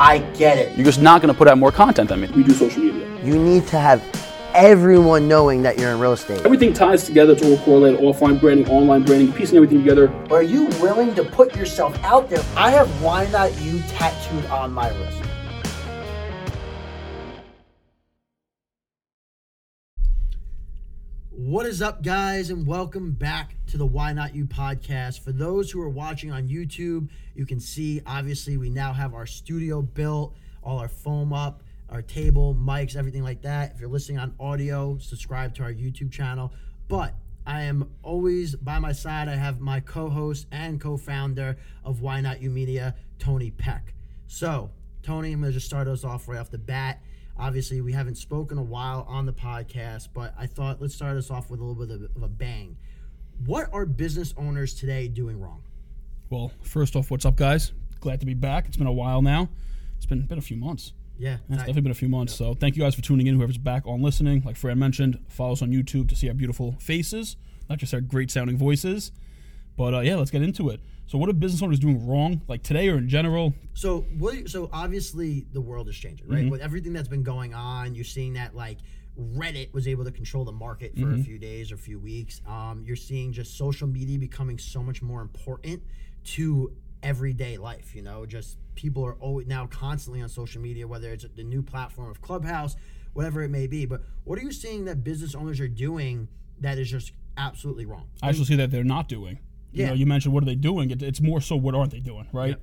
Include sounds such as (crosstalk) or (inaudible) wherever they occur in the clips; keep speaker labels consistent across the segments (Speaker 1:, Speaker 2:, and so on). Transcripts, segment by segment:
Speaker 1: I get it.
Speaker 2: You're just not going to put out more content than me.
Speaker 3: We do social media.
Speaker 1: You need to have everyone knowing that you're in real estate.
Speaker 3: Everything ties together. It's all correlated. Offline branding, online branding, piecing everything together.
Speaker 1: Are you willing to put yourself out there? I have Why Not You tattooed on my wrist. What is up, guys, and welcome back to the Why Not You podcast. For those who are watching on YouTube, you can see obviously we now have our studio built, all our foam up, our table, mics, everything like that. If you're listening on audio, subscribe to our YouTube channel. But I am always by my side. I have my co host and co founder of Why Not You Media, Tony Pec. So, Tony, I'm going to just start us off right off the bat. Obviously, we haven't spoken a while on the podcast, but I thought let's start us off with a little bit of, a bang. What are business owners today doing wrong?
Speaker 2: Well, first off, what's up, guys? Glad to be back. It's been a while now. It's been been a few months.
Speaker 1: Yeah,
Speaker 2: It's
Speaker 1: I-
Speaker 2: definitely been a few months. So thank you guys for tuning in. Whoever's back on listening, like Fran mentioned, follow us on YouTube to see our beautiful faces, not just our great sounding voices. But uh, yeah, let's get into it. So, what are business owners doing wrong, like today or in general?
Speaker 1: So what? So obviously the world is changing, right?
Speaker 2: Mm-hmm.
Speaker 1: With everything that's been going on, you're seeing that like Reddit was able to control the market for
Speaker 2: Mm-hmm.
Speaker 1: a few days or a few weeks. Um, you're seeing just social media becoming so much more important to everyday life. You know, just people are always now constantly on social media, whether it's the new platform of Clubhouse, whatever it may be. But what are you seeing that business owners are doing that is just absolutely wrong?
Speaker 2: I actually see that they're not doing. You
Speaker 1: Yeah.
Speaker 2: know, you mentioned what are they doing? It, it's more so what aren't they doing, right?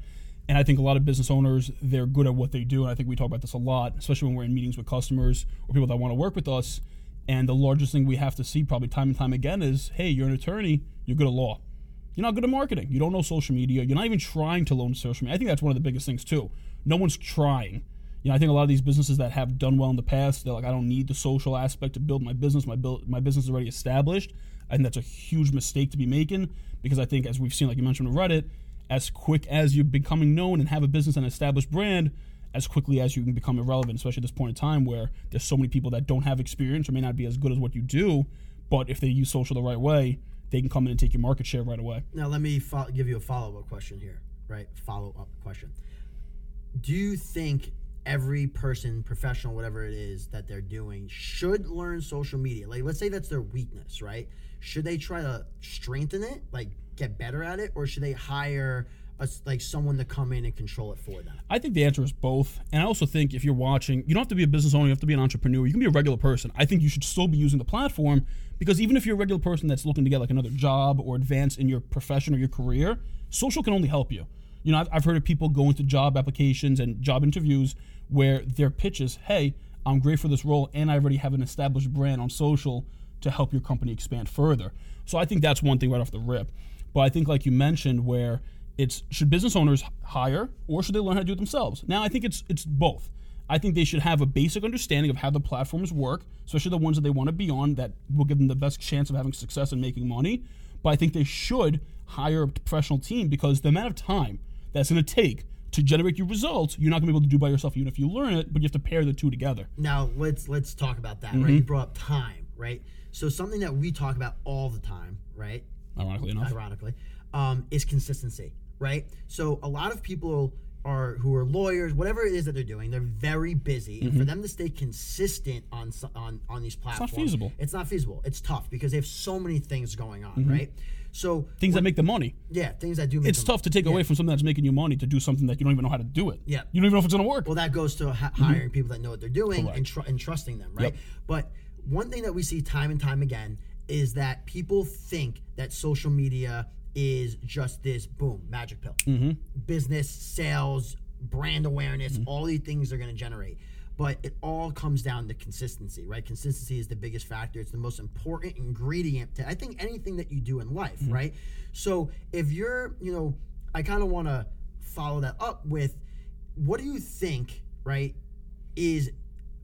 Speaker 2: And I think a lot of business owners they're good at what they do, and I think we talk about this a lot, especially when we're in meetings with customers or people that want to work with us. And the largest thing we have to see, probably time and time again, is hey, you're an attorney, you're good at law. You're not good at marketing. You don't know social media. You're not even trying to learn social media. I think that's one of the biggest things too. No one's trying. You know, I think a lot of these businesses that have done well in the past, they're like, I don't need the social aspect to build my business. My build, my business is already established. Think that's a huge mistake to be making because I think, as we've seen, like you mentioned with Reddit, as quick as you're becoming known and have a business and established brand, as quickly as you can become irrelevant, especially at this point in time where there's so many people that don't have experience or may not be as good as what you do, but if they use social the right way, they can come in and take your market share right away.
Speaker 1: Now, let me fo- give you a follow up question here, right? Follow up question. Do you think every person, professional, whatever it is that they're doing, should learn social media? Like, let's say that's their weakness, right? Should they try to strengthen it, like get better at it, or should they hire a like someone to come in and control it for them?
Speaker 2: I think the answer is both. And I also think if you're watching, you don't have to be a business owner, you have to be an entrepreneur. You can be a regular person. I think you should still be using the platform because even if you're a regular person that's looking to get like another job or advance in your profession or your career, social can only help you. You know, I've, I've heard of people going to job applications and job interviews where their pitch is, hey, I'm great for this role and I already have an established brand on social to help your company expand further. So I think that's one thing right off the rip. But I think, like you mentioned, where it's should business owners hire or should they learn how to do it themselves? Now, I think it's it's both. I think they should have a basic understanding of how the platforms work, especially the ones that they want to be on that will give them the best chance of having success and making money. But I think they should hire a professional team because the amount of time that's going to take to generate your results, you're not going to be able to do by yourself even if you learn it, but you have to pair the two together.
Speaker 1: Now let's let's talk about that.
Speaker 2: Mm-hmm.
Speaker 1: Right? You brought up time, right? So something that we talk about all the time, right?
Speaker 2: Ironically enough.
Speaker 1: ironically, um, is consistency, right? So a lot of people are who are lawyers, whatever it is that they're doing, they're very busy, and for them to stay consistent on on on these platforms,
Speaker 2: it's not feasible.
Speaker 1: It's not feasible. It's tough because they have so many things going on,
Speaker 2: Mm-hmm.
Speaker 1: right? So
Speaker 2: Things that make the money.
Speaker 1: yeah, things that do make
Speaker 2: It's tough to take
Speaker 1: yeah.
Speaker 2: away from something that's making you money to do something that you don't even know how to do it.
Speaker 1: Yeah.
Speaker 2: You don't even know if it's going to work.
Speaker 1: Well, that goes to ha- hiring people that know what they're doing and, tr- and trusting them, right?
Speaker 2: Yep.
Speaker 1: But one thing that we see time and time again is that people think that social media is just this boom magic pill, mm-hmm. business, sales, brand awareness,
Speaker 2: Mm-hmm.
Speaker 1: all these things they're going to generate. But it all comes down to consistency, right? Consistency is the biggest factor. It's the most important ingredient to I think anything that you do in life,
Speaker 2: Mm-hmm.
Speaker 1: right? So if you're, you know, I kind of want to follow that up with what do you think, right, is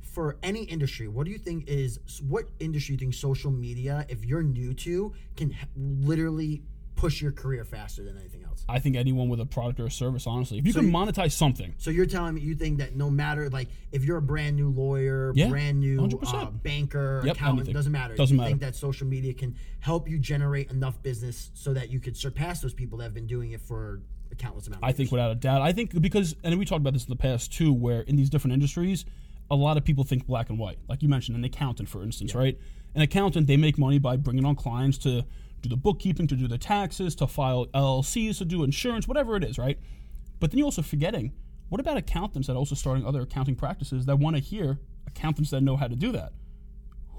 Speaker 1: for any industry, what do you think is what industry you think social media, if you're new to, can literally push your career faster than anything else?
Speaker 2: I think anyone with a product or a service, honestly, if you can monetize something,
Speaker 1: So you're telling me you think that no matter like if you're a brand new lawyer,
Speaker 2: Yeah,
Speaker 1: brand new
Speaker 2: 100%.
Speaker 1: uh, banker,
Speaker 2: Yep,
Speaker 1: accountant,
Speaker 2: anything.
Speaker 1: doesn't matter.
Speaker 2: Doesn't
Speaker 1: you
Speaker 2: matter.
Speaker 1: think that social media can help you generate enough business so that you could surpass those people that have been doing it for a countless amount. Of
Speaker 2: I think without a doubt. I think because, and we talked about this in the past too, where in these different industries, a lot of people think black and white. Like you mentioned, an accountant, for instance, right? An accountant, they make money by bringing on clients to do the bookkeeping, to do the taxes, to file LLCs, to do insurance, whatever it is, right? But then you're also forgetting, what about accountants that are also starting other accounting practices that want to hear accountants that know how to do that?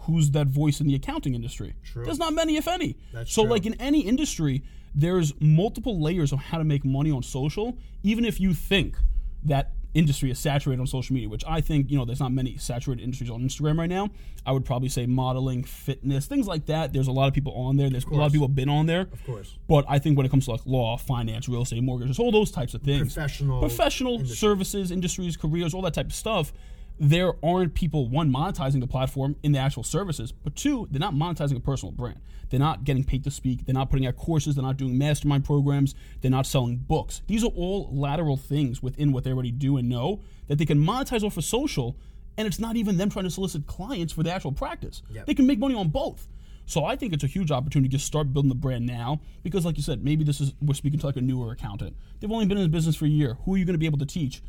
Speaker 2: Who's that voice in the accounting industry?
Speaker 1: True.
Speaker 2: There's not many, if any.
Speaker 1: That's
Speaker 2: so,
Speaker 1: true.
Speaker 2: like in any industry, there's multiple layers of how to make money on social, even if you think that industry is saturated on social media, which I think, you know, there's not many saturated industries on Instagram right now. I would probably say modeling, fitness, things like that. There's a lot of people on there. There's a lot of people been on there.
Speaker 1: Of course.
Speaker 2: But I think when it comes to like law, finance, real estate, mortgages, all those types of things,
Speaker 1: Professional
Speaker 2: professional
Speaker 1: industry.
Speaker 2: services, industries, careers, all that type of stuff, there aren't people one monetizing the platform in the actual services, but two, they're not monetizing a personal brand. They're not getting paid to speak. They're not putting out courses. They're not doing mastermind programs. They're not selling books. These are all lateral things within what they already do and know that they can monetize off of social, and it's not even them trying to solicit clients for the actual practice.
Speaker 1: Yep.
Speaker 2: They can make money on both. So I think it's a huge opportunity to just start building the brand now because, like you said, maybe this is we're speaking to like a newer accountant. They've only been in the business for a year. Who are you going to be able to teach?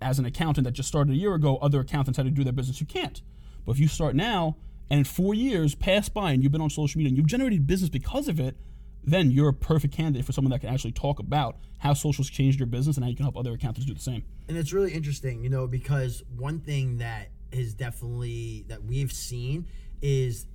Speaker 2: As an accountant that just started a year ago, other accountants how to do their business. You can't. But if you start now and four years pass by and you've been on social media and you've generated business because of it, then you're a perfect candidate for someone that can actually talk about how social's changed your business and how you can help other accountants do the same.
Speaker 1: And it's really interesting, you know, because one thing that is definitely that we've seen is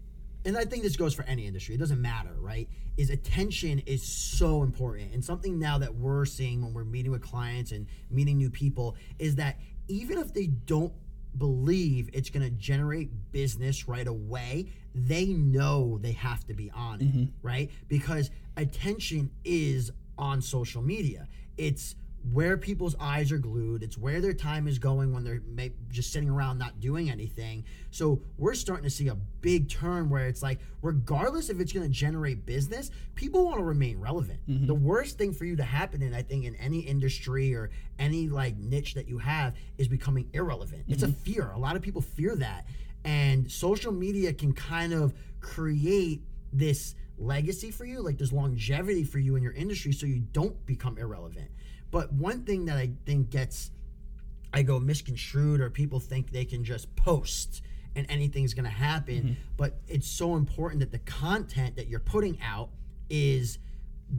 Speaker 1: and I think this goes for any industry, it doesn't matter, right? Is attention is so important. And something now that we're seeing when we're meeting with clients and meeting new people is that even if they don't believe it's going to generate business right away, they know they have to be on it, mm-hmm. right? Because attention is on social media. It's where people's eyes are glued. It's where their time is going when they're may- just sitting around not doing anything. So we're starting to see a big turn where it's like, regardless if it's going to generate business, people want to remain relevant. Mm-hmm. The worst thing for you to happen in, I think, in any industry or any like niche that you have is becoming irrelevant. It's a mm-hmm. fear. A lot of people fear that, and social media can kind of create this legacy for you, like there's longevity for you in your industry, so you don't become irrelevant. But one thing that I think gets, I go misconstrued, or people think they can just post and anything's going to happen. But it's so important that the content that you're putting out is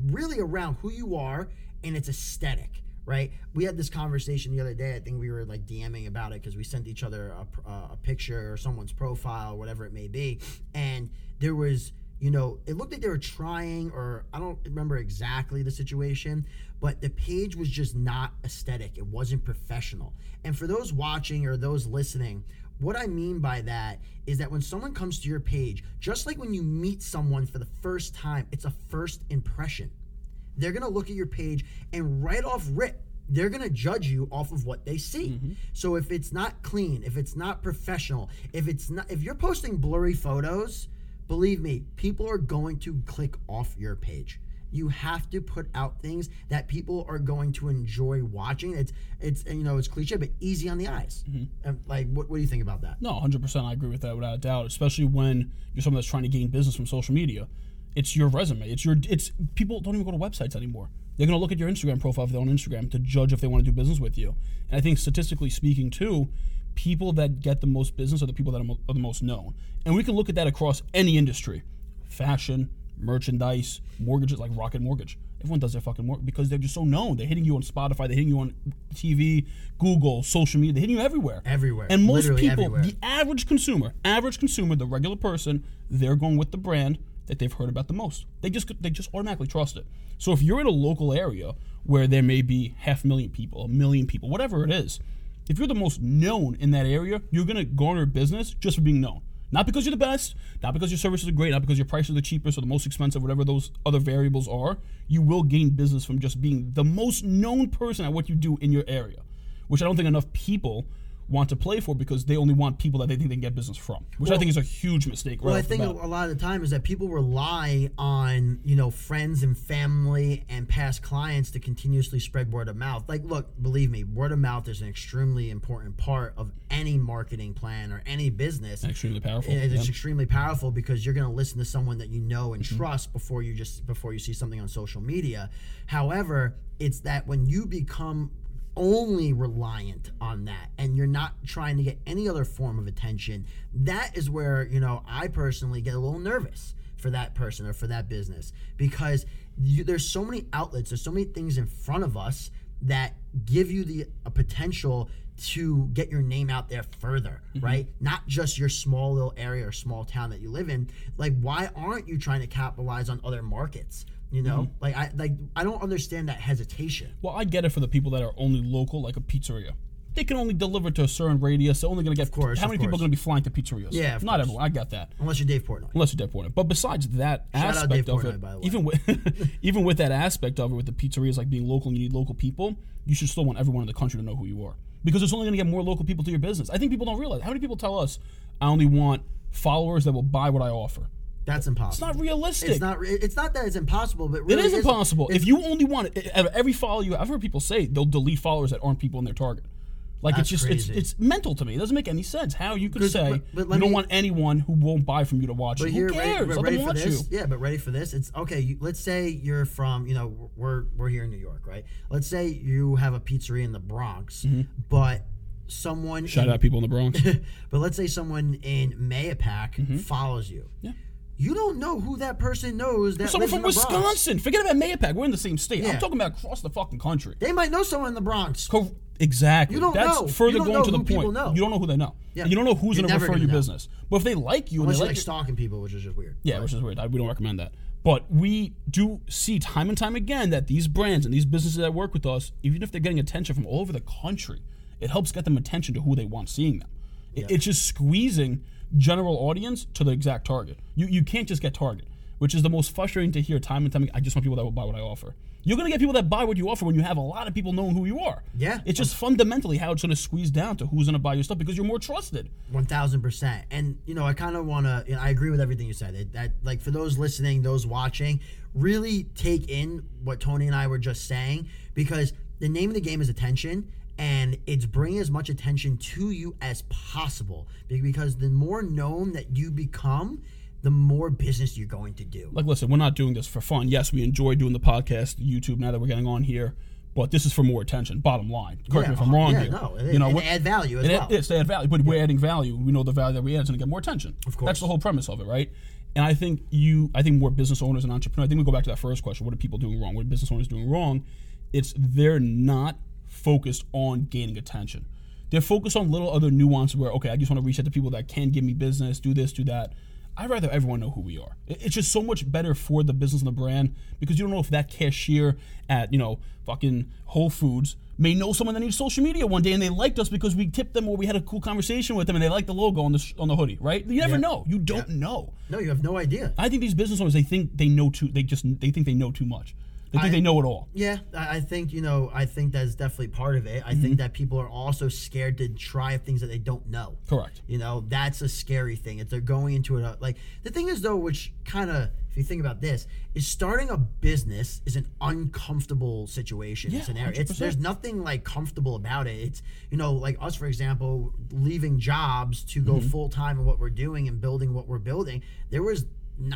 Speaker 1: really around who you are and it's aesthetic. Right, we had this conversation the other day. I think we were like DMing about it because we sent each other a, uh, a picture or someone's profile, whatever it may be, and there was you know, it looked like they were trying, or I don't remember exactly the situation, but the page was just not aesthetic. It wasn't professional. And for those watching or those listening, what I mean by that is that when someone comes to your page, just like when you meet someone for the first time, it's a first impression. They're gonna look at your page and right off rip, they're gonna judge you off of what they see. Mm-hmm. So if it's not clean, if it's not professional, if it's not if you're posting blurry photos, believe me, people are going to click off your page. You have to put out things that people are going to enjoy watching. It's it's you know it's cliche, but easy on the eyes. Mm-hmm. And, like, what, what do you think about that?
Speaker 2: No, 100%. I agree with that without a doubt, especially when you're someone that's trying to gain business from social media. It's your resume. It's your it's people don't even go to websites anymore. They're going to look at your Instagram profile if they're on Instagram to judge if they want to do business with you. And I think statistically speaking too, people that get the most business are the people that are, mo- are the most known. And we can look at that across any industry. Fashion, merchandise, mortgages like Rocket Mortgage. Everyone does their fucking work because they're just so known. They're hitting you on Spotify, they're hitting you on TV, Google, social media, they're hitting you everywhere.
Speaker 1: Everywhere.
Speaker 2: And most
Speaker 1: Literally
Speaker 2: people,
Speaker 1: everywhere.
Speaker 2: the average consumer, average consumer, the regular person, they're going with the brand that they've heard about the most. They just they just automatically trust it. So if you're in a local area where there may be half a million people, a million people, whatever it is, if you're the most known in that area, you're gonna garner business just for being known. Not because you're the best, not because your services are great, not because your prices are the cheapest or the most expensive, whatever those other variables are. You will gain business from just being the most known person at what you do in your area, which I don't think enough people want to play for because they only want people that they think they can get business from, which I think is a huge mistake. Right
Speaker 1: Well, I think a, lot of the time is that people rely on you know friends and family and past clients to continuously spread word of mouth. Like, look, believe me, word of mouth is an extremely important part of any marketing plan or any business.
Speaker 2: extremely powerful.
Speaker 1: And it's
Speaker 2: yeah.
Speaker 1: extremely powerful because you're going to listen to someone that you know and
Speaker 2: Mm-hmm.
Speaker 1: trust before you just before you see something on social media. However, it's that when you become only reliant on that and you're not trying to get any other form of attention, that is where, you know, I personally get a little nervous for that person or for that business because you, there's so many outlets, there's so many things in front of us that give you the a potential to get your name out there further, mm-hmm. right? Not just your small little area or small town that you live in. Like, why aren't you trying to capitalize on other markets? You know, mm-hmm. like I like I don't understand that hesitation.
Speaker 2: Well, I get it for the people that are only local, like a pizzeria. They can only deliver to a certain radius. They're only going to get.
Speaker 1: Of course,
Speaker 2: how
Speaker 1: of
Speaker 2: many people are going to be flying to pizzerias?
Speaker 1: Yeah,
Speaker 2: not
Speaker 1: course.
Speaker 2: everyone. I got that.
Speaker 1: Unless you're Dave Portnoy.
Speaker 2: Unless you're Dave Portnoy. But besides that
Speaker 1: Shout out
Speaker 2: aspect of it,
Speaker 1: by the way.
Speaker 2: even with (laughs) (laughs) even with that aspect of it, with the pizzerias like being local and you need local people, you should still want everyone in the country to know who you are because it's only going to get more local people to your business. I think people don't realize how many people tell us, "I only want followers that will buy what I offer."
Speaker 1: That's impossible.
Speaker 2: It's not realistic.
Speaker 1: It's not. It's not that it's impossible, but
Speaker 2: It
Speaker 1: really
Speaker 2: is impossible.
Speaker 1: it's-
Speaker 2: If you only want it, every follow you, I've heard people say they'll delete followers that aren't people in their target. Like it's just
Speaker 1: crazy.
Speaker 2: it's it's mental to me. It doesn't make any sense how you could say
Speaker 1: but- but
Speaker 2: you don't
Speaker 1: me-
Speaker 2: want anyone who won't buy from you to watch
Speaker 1: But
Speaker 2: you.
Speaker 1: here,
Speaker 2: Who
Speaker 1: ready,
Speaker 2: cares?
Speaker 1: but
Speaker 2: Let
Speaker 1: ready for this?
Speaker 2: you.
Speaker 1: Yeah, but ready for this? It's okay. You, let's say you're from, you know, we're we're here in New York, right? Let's say you have a pizzeria in the Bronx, but someone
Speaker 2: Mm-hmm. Shout
Speaker 1: in,
Speaker 2: out people in the Bronx. (laughs)
Speaker 1: but let's say someone in Mahopac follows you.
Speaker 2: Mm-hmm. Yeah.
Speaker 1: You don't know who that person knows that
Speaker 2: Someone from
Speaker 1: in the Bronx.
Speaker 2: Wisconsin. Forget about Mahopac. We're in the same state.
Speaker 1: Yeah.
Speaker 2: I'm talking about across the fucking country.
Speaker 1: They might know someone in the Bronx.
Speaker 2: Co- exactly.
Speaker 1: You don't
Speaker 2: That's
Speaker 1: know.
Speaker 2: further
Speaker 1: don't
Speaker 2: going
Speaker 1: know
Speaker 2: to the point.
Speaker 1: know.
Speaker 2: You don't know who they know.
Speaker 1: Yeah.
Speaker 2: You don't know who's going to refer your
Speaker 1: know.
Speaker 2: business. But if they like you and they like
Speaker 1: like stalking people, which is just weird.
Speaker 2: Yeah, which is weird. I, we don't recommend that. But we do see time and time again that these brands and these businesses that work with us, even if they're getting attention from all over the country, it helps get them attention to who they want seeing them. It, It's just squeezing general audience to the exact target. You you can't just get target, which is the most frustrating to hear time and time. again. I just want people that will buy what I offer. You're gonna get people that buy what you offer when you have a lot of people knowing who you are.
Speaker 1: Yeah.
Speaker 2: it's just fundamentally how it's gonna squeeze down to who's gonna buy your stuff because you're more trusted.
Speaker 1: One thousand percent. And you know, I kind of want to. You know, I agree with everything you said. That, that, like, for those listening, those watching, really take in what Tony and I were just saying because the name of the game is attention, and it's bringing as much attention to you as possible. Because the more known that you become, the more business you're going to do.
Speaker 2: like listen we're not doing this for fun. Yes we enjoy doing the podcast youtube now that we're getting on here but this is for more attention bottom line. Correct me if i'm wrong
Speaker 1: yeah,
Speaker 2: here.
Speaker 1: no, it-
Speaker 2: you know
Speaker 1: add value as
Speaker 2: it-
Speaker 1: well.
Speaker 2: it's to add value but we're adding value. We know the value that we add is going to get more attention. Of
Speaker 1: course.
Speaker 2: that's the whole premise of it right? And i think you i think more business owners and entrepreneurs i think we go back to that first question what are people doing wrong? What are business owners doing wrong? It's they're not focused on gaining attention they're focused on little other nuances where okay i just want to reach out to people that can give me business do this do that I'd rather everyone know who we are. It's just so much better for the business and the brand because you don't know if that cashier at, you know, fucking Whole Foods may know someone that needs social media one day and they liked us because we tipped them or we had a cool conversation with them and they liked the logo on the sh- on the hoodie, right? You never
Speaker 1: Yeah.
Speaker 2: know. You don't know.
Speaker 1: no, you have no idea.
Speaker 2: I think these business owners they think they know too they just they think they know too much. They think
Speaker 1: I-
Speaker 2: they know it all.
Speaker 1: Yeah, I think you know. I think that's definitely part of it. I
Speaker 2: Mm-hmm.
Speaker 1: think that people are also scared to try things that they don't know.
Speaker 2: Correct.
Speaker 1: You know, that's a scary thing. If they're going into it, like the thing is though, which kind of, if you think about this, is starting a business is an uncomfortable situation
Speaker 2: Yeah,
Speaker 1: scenario. It's
Speaker 2: 100%.
Speaker 1: there's nothing like comfortable about it. It's you know, like us for example, leaving jobs to go
Speaker 2: Mm-hmm.
Speaker 1: full time in what we're doing and building what we're building. There was,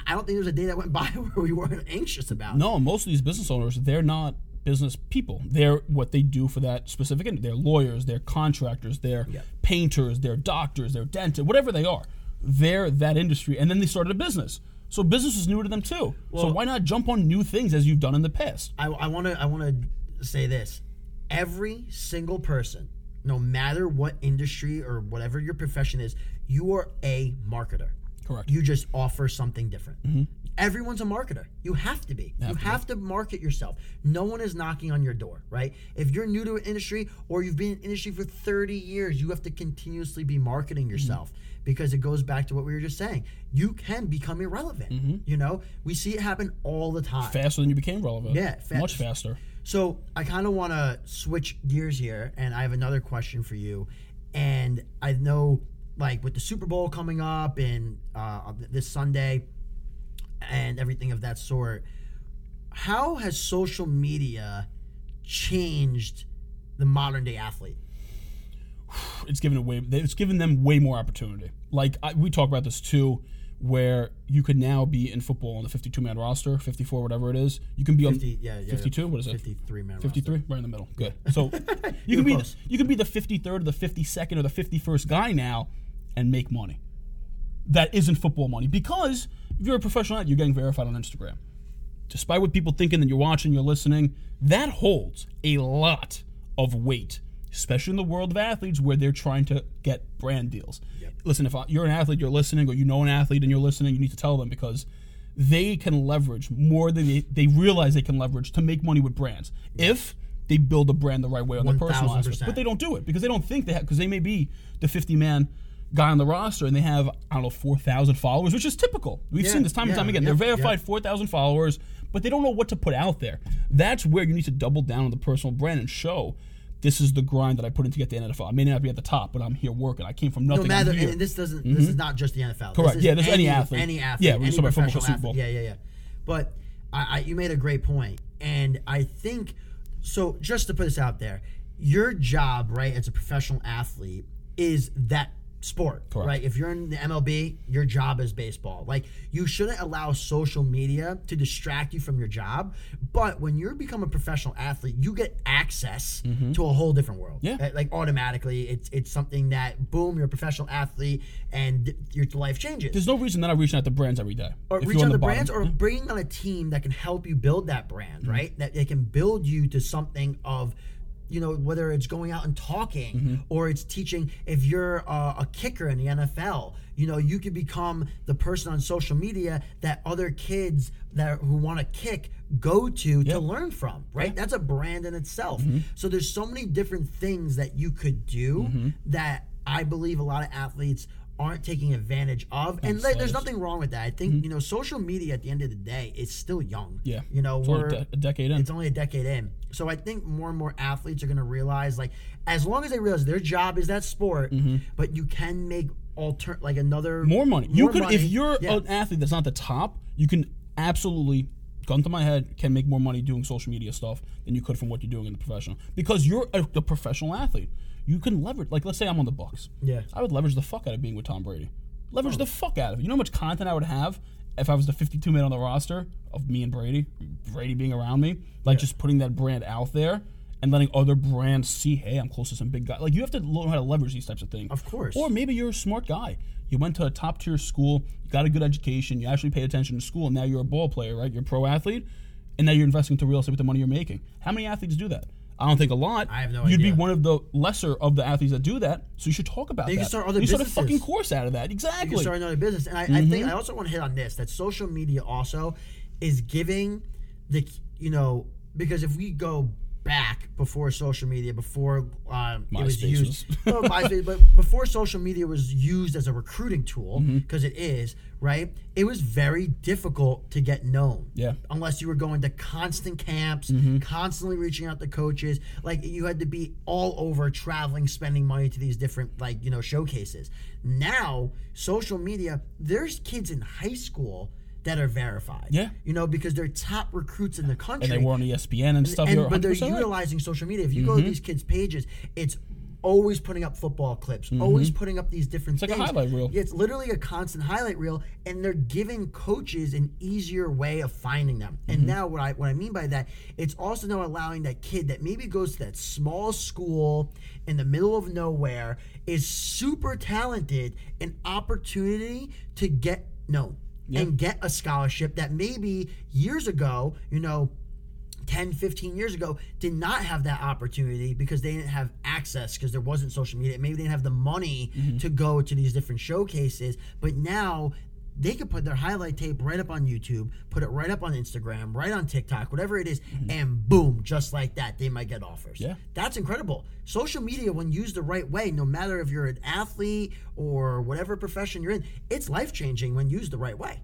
Speaker 1: I don't think there was a day that went (laughs) by where we weren't anxious about. it.
Speaker 2: No, most of these business owners, they're not business people. They're what they do for that specific industry. They're lawyers, they're contractors, they're
Speaker 1: Yeah.
Speaker 2: painters, they're doctors, they're dentists, whatever they are. They're that industry. And then they started a business. So business is new to them too. so why not jump on new things as you've done in the past?
Speaker 1: I want to I want to say this. Every single person, no matter what industry or whatever your profession is, you are a marketer.
Speaker 2: Correct.
Speaker 1: You just offer something different. Mm-hmm. Everyone's a marketer. You have to be. You have to market yourself. No one is knocking on your door, right? If you're new to an industry or you've been in industry for 30 years, you have to continuously be marketing mm-hmm. yourself because it goes back to what we were just saying. You can become irrelevant. Mm-hmm. You know, we see it happen all the time.
Speaker 2: Faster than you became relevant.
Speaker 1: Yeah, fa-
Speaker 2: Much faster.
Speaker 1: So I kind of want to switch gears here, and I have another question for you. and I know like with the Super Bowl coming up and uh, this Sunday and everything of that sort, how has social media changed the modern day athlete? (sighs)
Speaker 2: it's given away. It's given them way more opportunity. Like I, we talk about this too, where you could now be in football on the 52 man roster, 54, whatever it is. You can be
Speaker 1: 50,
Speaker 2: on
Speaker 1: yeah, yeah,
Speaker 2: 52. What is it?
Speaker 1: 53 man.
Speaker 2: 53, right in the middle. Good. (laughs) So you can be
Speaker 1: close.
Speaker 2: you can be the 53rd or the 52nd or the 51st guy now and make money. That isn't football money because if you're a professional athlete, you're getting verified on Instagram. Despite what people thinking that you're watching, you're listening, that holds a lot of weight, especially in the world of athletes where they're trying to get brand deals. Listen, if you're an athlete, you're listening, or you know an athlete and you're listening, you need to tell them because they can leverage more than they, they realize they can leverage to make money with brands. If they build a brand the right way on their personal aspect, but they don't do it because they don't think they have because they may be the 50 man guy on the roster and they have I don't know 4,000 followers, which is typical. We've
Speaker 1: Yeah,
Speaker 2: seen this time and time again.
Speaker 1: yeah,
Speaker 2: They're verified
Speaker 1: yeah.
Speaker 2: 4,000 followers, but they don't know what to put out there. That's where you need to double down on the personal brand and show. This is the grind that I put in to get the NFL. I may not be at the top, but I'm here working. I came from
Speaker 1: No
Speaker 2: nothing.
Speaker 1: matter,
Speaker 2: I'm here.
Speaker 1: and this doesn't. This mm-hmm. is not just the NFL.
Speaker 2: Correct.
Speaker 1: This is
Speaker 2: Yeah, this is any athlete.
Speaker 1: Any athlete.
Speaker 2: Yeah, we're
Speaker 1: any
Speaker 2: talking about
Speaker 1: professional
Speaker 2: Super Bowl.
Speaker 1: athlete. Yeah, yeah, yeah. But I, I, you made a great point, and I think so. Just to put this out there, your job, right, as a professional athlete, is that sport,
Speaker 2: Correct.
Speaker 1: right? If you're in the MLB, your job is baseball. Like you shouldn't allow social media to distract you from your job. But when you become a professional athlete, you get access to a whole different world.
Speaker 2: Mm-hmm. Yeah.
Speaker 1: Like automatically, it's it's something that boom, you're a professional athlete, and your life changes
Speaker 2: There's no reason that I'm reaching out to brands every day.
Speaker 1: or reach out to brands or bringing on a team that can help you build that brand,
Speaker 2: Mm-hmm.
Speaker 1: right? That they can build you to something of, you know, whether it's going out and talking
Speaker 2: Mm-hmm.
Speaker 1: or it's teaching. If you're a, a kicker in the NFL, you know, you could become the person on social media that other kids that who want to kick go to to learn from, right? That's a brand in itself.
Speaker 2: Mm-hmm.
Speaker 1: So there's so many different things that you could do
Speaker 2: Mm-hmm.
Speaker 1: that I believe a lot of athletes aren't taking advantage of. And like, there's nothing wrong with that. I think you know social media at the end of the day is still young.
Speaker 2: Mm-hmm. Yeah.
Speaker 1: you know
Speaker 2: It's
Speaker 1: we're
Speaker 2: a de- a decade in.
Speaker 1: It's only a decade in. So I think more and more athletes are going to realize like as long as they realize their job is that sport, but you can make alter like another
Speaker 2: Mm-hmm. more money. You
Speaker 1: more
Speaker 2: could, if you're
Speaker 1: Yeah.
Speaker 2: an athlete that's not the top, you can absolutely, gun to my head, can make more money doing social media stuff than you could from what you're doing in the professional. Because you're a, a professional athlete, you can leverage. Like, let's say I'm on the Bucs.
Speaker 1: Yeah.
Speaker 2: I would leverage the fuck out of being with Tom Brady. Leverage oh. the fuck out of it. You know how much content I would have if I was the 52 man on the roster of me and Brady, Brady being around me, like just putting that brand out there. And letting other brands see, hey, I'm close to some big guy. Like you have to learn how to leverage these types of things.
Speaker 1: Of course.
Speaker 2: Or maybe you're a smart guy. You went to a top tier school, you got a good education, you actually pay attention to school, and now you're a ball player, right? You're a pro athlete, and now you're investing into real estate with the money you're making. How many athletes do that? I don't think a lot.
Speaker 1: I have no
Speaker 2: You'd
Speaker 1: idea.
Speaker 2: be one of the lesser of the athletes that do that, so you should talk about
Speaker 1: You
Speaker 2: that.
Speaker 1: can start other
Speaker 2: you start a fucking course out of that. Exactly.
Speaker 1: You can start another business. And I, I
Speaker 2: Mm-hmm.
Speaker 1: think I also want to hit on this that social media also is giving the you know because if we go back before social media before um, it was used no, MySpace, (laughs) but before social media was used as a recruiting tool
Speaker 2: Mm-hmm.
Speaker 1: because is right it was very difficult to get known
Speaker 2: Yeah.
Speaker 1: unless you were going to constant camps
Speaker 2: Mm-hmm.
Speaker 1: constantly reaching out to coaches like you had to be all over traveling spending money to these different like you know showcases now social media there's kids in high school that are verified
Speaker 2: Yeah.
Speaker 1: you know because they're top recruits in the country
Speaker 2: and they were on ESPN and stuff.
Speaker 1: and, but they're
Speaker 2: 100% right. Mm-hmm.
Speaker 1: utilizing social media if you go to these kids pages it's always putting up football clips always putting up these different things.
Speaker 2: It's like a highlight reel.
Speaker 1: Yeah, it's literally a constant highlight reel and they're giving coaches an easier way of finding them and
Speaker 2: Mm-hmm.
Speaker 1: now what i what i mean by that it's also now allowing that kid that maybe goes to that small school in the middle of nowhere is super talented an opportunity to get known and get a scholarship that maybe years ago you know 10, 15 years ago did not have that opportunity because they didn't have access because there wasn't social media. Maybe they didn't have the money mm-hmm. to go to these different showcases. But now they could put their highlight tape right up on YouTube, put it right up on Instagram, right on TikTok, whatever it is, mm-hmm. and boom, just like that, they might get offers.
Speaker 2: Yeah.
Speaker 1: That's incredible. Social media, when used the right way, no matter if you're an athlete or whatever profession you're in, it's life changing when used the right way.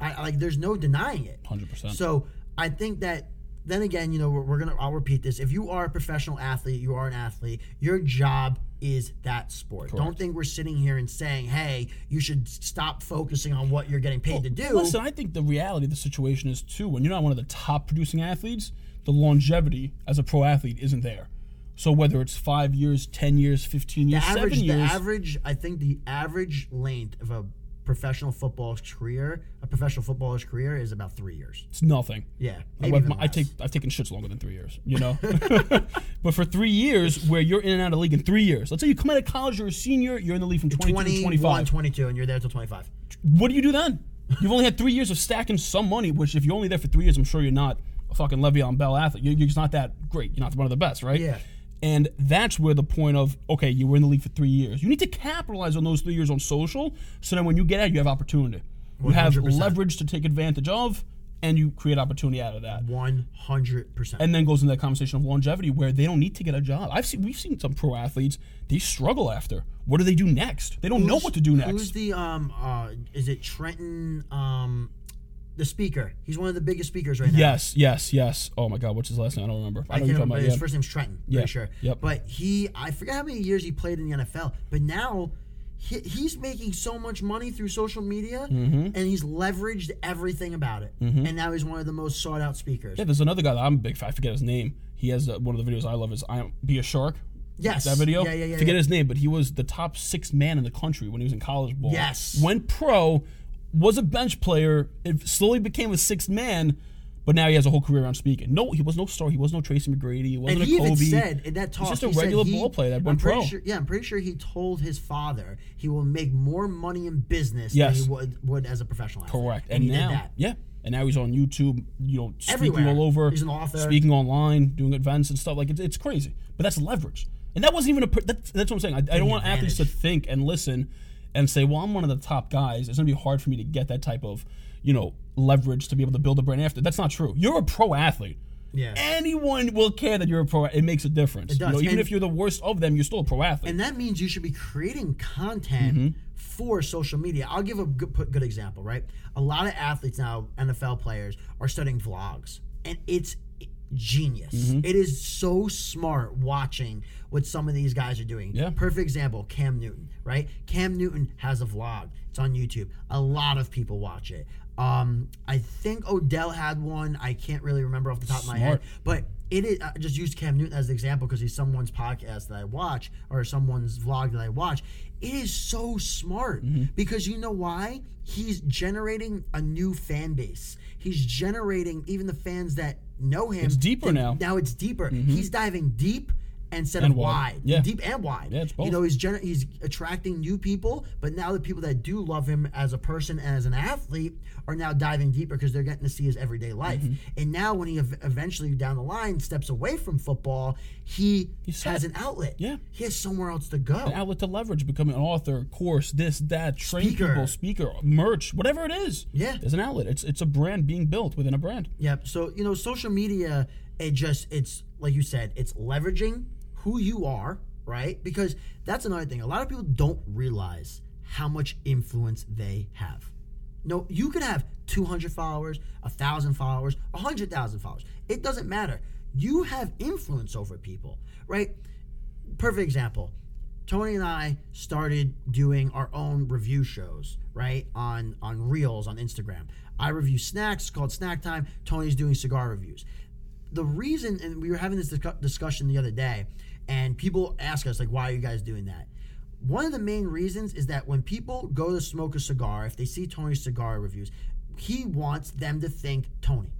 Speaker 1: I, I- like, there's no denying it.
Speaker 2: 100%.
Speaker 1: So I think that then again, you know, we're, we're gonna. I'll repeat this: if you are a professional athlete, you are an athlete. Your job is that sport. Don't think we're sitting here and saying, "Hey, you should stop focusing on what you're getting paid to do."
Speaker 2: Listen, I think the reality of the situation is too when you're not one of the top producing athletes, the longevity as a pro athlete isn't there. So whether it's five years, ten years, fifteen years,
Speaker 1: average,
Speaker 2: seven years,
Speaker 1: the average, I think the average length of a professional footballer's career, a professional footballer's career, is about three years.
Speaker 2: it's nothing.
Speaker 1: Yeah,
Speaker 2: I,
Speaker 1: maybe even
Speaker 2: I take I've taken shits longer than three years, you know. (laughs) (laughs) but for three years, where you're in and out of the league in three years, let's say you come out of college, you're a senior, you're in the league from 22 to 25.
Speaker 1: 22, and you're there till 25.
Speaker 2: What do you do then? You've only had three years of stacking some money, which if you're only there for three years, I'm sure you're not a fucking Le'Veon Bell athlete. You're, you're just not that great. You're not one of the best, right?
Speaker 1: Yeah.
Speaker 2: And that's where the point of okay, you were in the league for three years. You need to capitalize on those three years on social, so then when you get out, you have opportunity. You have
Speaker 1: 100%.
Speaker 2: leverage to take advantage of, and you create opportunity out of that.
Speaker 1: 100%.
Speaker 2: And then goes into that conversation of longevity where they don't need to get a job. I've seen we've seen some pro athletes they struggle after. What do they do next? They don't know what to do next.
Speaker 1: Who's the um uh is it Trenton um the speaker? He's one of the biggest speakers right now.
Speaker 2: Yes, yes, yes. Oh my God, what's his last name? I don't remember. I
Speaker 1: I
Speaker 2: know
Speaker 1: can't
Speaker 2: you're talking about.
Speaker 1: His
Speaker 2: Yeah.
Speaker 1: first name's Trenton.
Speaker 2: Yeah.
Speaker 1: Pretty sure.
Speaker 2: Yep.
Speaker 1: But he, I forget how many years he played in the NFL. But now he, he's making so much money through social media,
Speaker 2: Mm-hmm.
Speaker 1: and he's leveraged everything about it. And now he's one of the most sought out speakers.
Speaker 2: Yeah, there's another guy that I'm a big fan. I forget his name. He has uh, one of the videos I love is I am be a shark.
Speaker 1: Yes.
Speaker 2: That video.
Speaker 1: Yeah, yeah, yeah.
Speaker 2: Forget
Speaker 1: yeah.
Speaker 2: his name, but he was the top six man in the country when he was in college ball.
Speaker 1: Yes.
Speaker 2: Went pro, was a bench player. It slowly became a sixth man, but now he has a whole career around speaking. No, he was no star. He was no Tracy McGrady. He wasn't
Speaker 1: And he
Speaker 2: a Kobe.
Speaker 1: even said in that talk, he's
Speaker 2: just a
Speaker 1: he
Speaker 2: regular
Speaker 1: he-
Speaker 2: ball player that
Speaker 1: I'm
Speaker 2: went pro.
Speaker 1: Sure, yeah, I'm pretty sure he told his father he will make more money in business
Speaker 2: Yes.
Speaker 1: than he would, would as a professional athlete.
Speaker 2: Correct.
Speaker 1: And,
Speaker 2: And,
Speaker 1: he
Speaker 2: now,
Speaker 1: did that.
Speaker 2: yeah. And now he's on YouTube, you know, speaking
Speaker 1: Everywhere.
Speaker 2: all over.
Speaker 1: He's an author.
Speaker 2: Speaking online, doing events and stuff. Like, it's, it's crazy. But that's leverage. And that wasn't even a. that's what I'm saying. I, I don't want athletes to think and listen and say, well, I'm one of the top guys. It's going to be hard for me to get that type of, you know, leverage to be able to build a brand after. That's not true. You're a pro athlete.
Speaker 1: Yeah.
Speaker 2: Anyone will care that you're a pro. It makes a difference.
Speaker 1: It does.
Speaker 2: You know, even
Speaker 1: And-
Speaker 2: if you're the worst of them, you're still a pro athlete.
Speaker 1: And that means you should be creating content
Speaker 2: Mm-hmm.
Speaker 1: for social media. I'll give a good, good example, right? A lot of athletes now, NFL players, are studying vlogs, and it's genius.
Speaker 2: Mm-hmm.
Speaker 1: It is so smart watching what some of these guys are doing.
Speaker 2: Yeah.
Speaker 1: Perfect example Cam Newton, right? Cam Newton has a vlog, it's on YouTube. A lot of people watch it. Um, I think Odell had one. I can't really remember off the top of my head, but it is. I just used Cam Newton as an example because he's someone's podcast that I watch or someone's vlog that I watch. It is so smart
Speaker 2: Mm-hmm.
Speaker 1: because you know why? He's generating a new fan base. He's generating even the fans that know him.
Speaker 2: It's deeper now. Mm-hmm.
Speaker 1: Now it's deeper. He's diving deep instead
Speaker 2: And
Speaker 1: of
Speaker 2: wide.
Speaker 1: wide.
Speaker 2: Yeah.
Speaker 1: Deep and wide.
Speaker 2: Yeah, it's
Speaker 1: You know, he's gener- he's attracting new people, but now the people that do love him as a person and as an athlete are now diving deeper because they're getting to see his everyday life.
Speaker 2: Mm-hmm.
Speaker 1: And now when he ev- eventually down the line steps away from football, he has an outlet.
Speaker 2: Yeah.
Speaker 1: He has somewhere else to go.
Speaker 2: an outlet to leverage, becoming an author, course, this, that, train
Speaker 1: Speaker.
Speaker 2: people, speaker, merch, whatever it is.
Speaker 1: Yeah.
Speaker 2: There's an outlet. It's it's a brand being built within a brand.
Speaker 1: Yep. So you know, social media, it just it's like you said, it's leveraging who you are, right? Because that's another thing. A lot of people don't realize how much influence they have. No, you could have 200 followers, 1,000 followers, 100,000 followers. It doesn't matter. You have influence over people, right? Perfect example. Tony and I started doing our own review shows, right? On on Reels on Instagram. I review snacks, called Snack Time. Tony's doing cigar reviews. The reason, and we were having this discussion the other day, and people ask us like, "Why are you guys doing that?" One of the main reasons is that when people go to smoke a cigar, if they see Tony's cigar reviews, he wants them to think Tony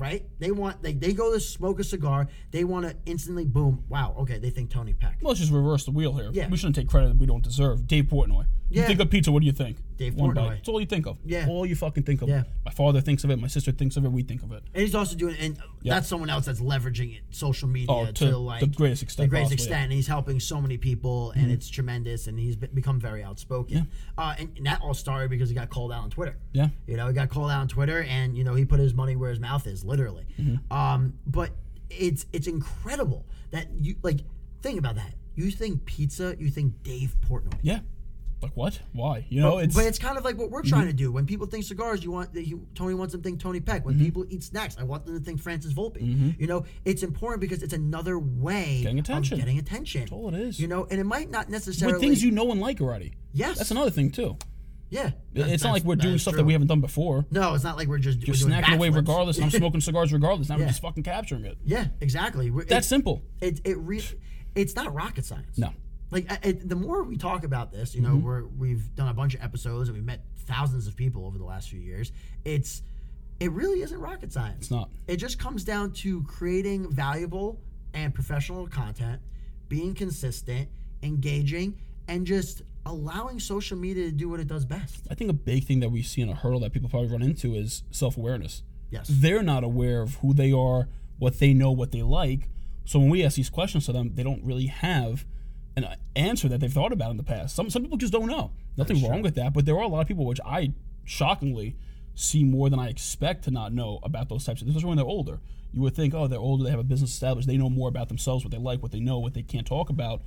Speaker 1: right? They want they, they go to smoke a cigar. They want to instantly boom. Wow, okay, they think Tony Pec.
Speaker 2: Well, let's just reverse the wheel here.
Speaker 1: Yeah.
Speaker 2: We shouldn't take credit that we don't deserve. Dave Portnoy. You
Speaker 1: Yeah.
Speaker 2: think of pizza, what do you think?
Speaker 1: Dave
Speaker 2: One
Speaker 1: Portnoy.
Speaker 2: bite. That's all you think of.
Speaker 1: Yeah.
Speaker 2: All you fucking think of.
Speaker 1: Yeah.
Speaker 2: My father thinks of it. My sister thinks of it. We think of it.
Speaker 1: And he's also doing, and that's someone else that's leveraging it, social media
Speaker 2: Oh,
Speaker 1: to,
Speaker 2: to
Speaker 1: like
Speaker 2: the greatest extent
Speaker 1: The greatest
Speaker 2: possible,
Speaker 1: extent,
Speaker 2: yeah.
Speaker 1: and he's helping so many people, and it's tremendous. And he's be- become very outspoken. Uh, and, and that all started because he got called out on Twitter.
Speaker 2: Yeah.
Speaker 1: You know, he got called out on Twitter, and you know he put his money where his mouth is, literally.
Speaker 2: Mm-hmm.
Speaker 1: Um, but it's it's incredible that you like think about that. You think pizza, you think Dave Portnoy.
Speaker 2: Yeah. Like what? Why? You know,
Speaker 1: but,
Speaker 2: it's
Speaker 1: but it's kind of like what we're trying to do. When people think cigars, you want he, Tony wants them to think Tony Pec.
Speaker 2: Mm-hmm.
Speaker 1: When people eat snacks, I want them to think Francis Volpe. You know, it's important because it's another way
Speaker 2: Getting
Speaker 1: of
Speaker 2: attention.
Speaker 1: getting attention.
Speaker 2: That's all it is.
Speaker 1: You know, and it might not necessarily
Speaker 2: with things you know and like already.
Speaker 1: Yes.
Speaker 2: That's another thing too.
Speaker 1: Yeah,
Speaker 2: it's not like we're doing stuff that we haven't done before.
Speaker 1: No, it's not like we're just
Speaker 2: You're
Speaker 1: we're doing
Speaker 2: snacking away
Speaker 1: backflips.
Speaker 2: regardless. I'm smoking cigars regardless. Now (laughs)
Speaker 1: Yeah.
Speaker 2: we're just fucking capturing it.
Speaker 1: Yeah, exactly. We're-
Speaker 2: That's
Speaker 1: it,
Speaker 2: simple.
Speaker 1: It it re- it's not rocket science.
Speaker 2: No.
Speaker 1: Like I, it, the more we talk about this, you know,
Speaker 2: Mm-hmm.
Speaker 1: we're we've done a bunch of episodes and we've met thousands of people over the last few years. It's it really isn't rocket science.
Speaker 2: It's not.
Speaker 1: It just comes down to creating valuable and professional content, being consistent, engaging, and just allowing social media to do what it does best.
Speaker 2: I think a big thing that we see in a hurdle that people probably run into is self awareness.
Speaker 1: Yes.
Speaker 2: They're not aware of who they are, what they know, what they like. So when we ask these questions to them, they don't really have an answer that they've thought about in the past. Some some people just don't know. Nothing wrong with that, but there are a lot of people which I shockingly see more than I expect to not know about those types of things, especially when they're older. You would think, oh, they're older, they have a business established, they know more about themselves, what they like, what they know, what they can't talk about,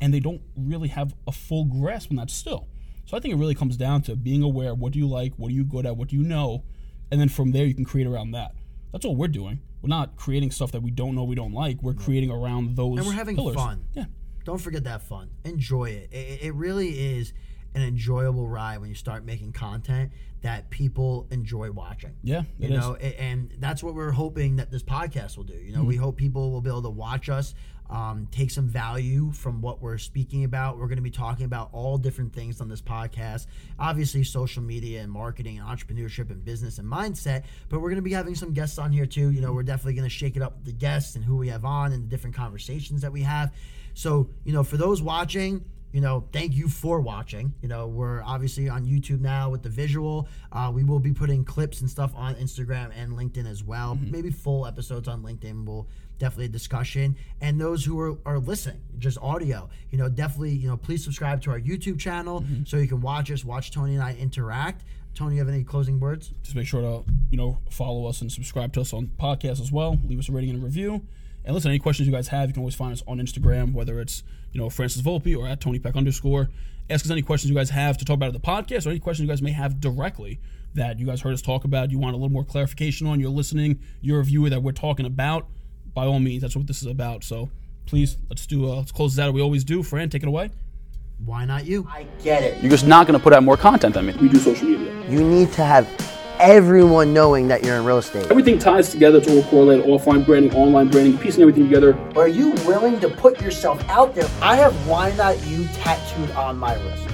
Speaker 2: and they don't really have a full grasp on that still. So I think it really comes down to being aware. What do you like? What are you good at? What do you know? And then from there, you can create around that. That's all we're doing. We're not creating stuff that we don't know we don't like. We're creating around those.
Speaker 1: And we're having
Speaker 2: pillars.
Speaker 1: fun.
Speaker 2: Yeah.
Speaker 1: Don't forget that fun. Enjoy it. it. It really is an enjoyable ride when you start making content that people enjoy watching.
Speaker 2: Yeah,
Speaker 1: you know, a- and that's what we're hoping that this podcast will do. You know,
Speaker 2: Mm-hmm.
Speaker 1: we hope people will be able to watch us, um, take some value from what we're speaking about. We're going to be talking about all different things on this podcast. Obviously, social media and marketing and entrepreneurship and business and mindset. But we're going to be having some guests on here too. You know, we're definitely going to shake it up with the guests and who we have on and the different conversations that we have. So, you know, for those watching, you know, thank you for watching. You know, we're obviously on YouTube now with the visual. Uh, we will be putting clips and stuff on Instagram and LinkedIn as well. Maybe full episodes on LinkedIn will definitely a discussion. And those who are, are listening, just audio, you know, definitely, you know, please subscribe to our YouTube channel so you can watch us, watch Tony and I interact. Tony, you have any closing words?
Speaker 2: Just make sure to you know follow us and subscribe to us on podcasts as well. Leave us a rating and a review. And listen, any questions you guys have, you can always find us on Instagram, whether it's you know Francis Volpe or at Tony Pec underscore. Ask us any questions you guys have to talk about at the podcast, or any questions you guys may have directly that you guys heard us talk about. You want a little more clarification on. You're listening. You're a viewer that we're talking about. By all means, that's what this is about. So please let's do uh, let's close this out. We always do. Fran, take it away.
Speaker 1: Why not you? I get it.
Speaker 2: You're just not going to put out more content than me.
Speaker 3: We do social media.
Speaker 1: You need to have everyone knowing that you're in real estate.
Speaker 3: Everything ties together. It's all correlated. Offline branding, online branding, piecing everything together.
Speaker 1: Are you willing to put yourself out there? I have Why Not You tattooed on my wrist.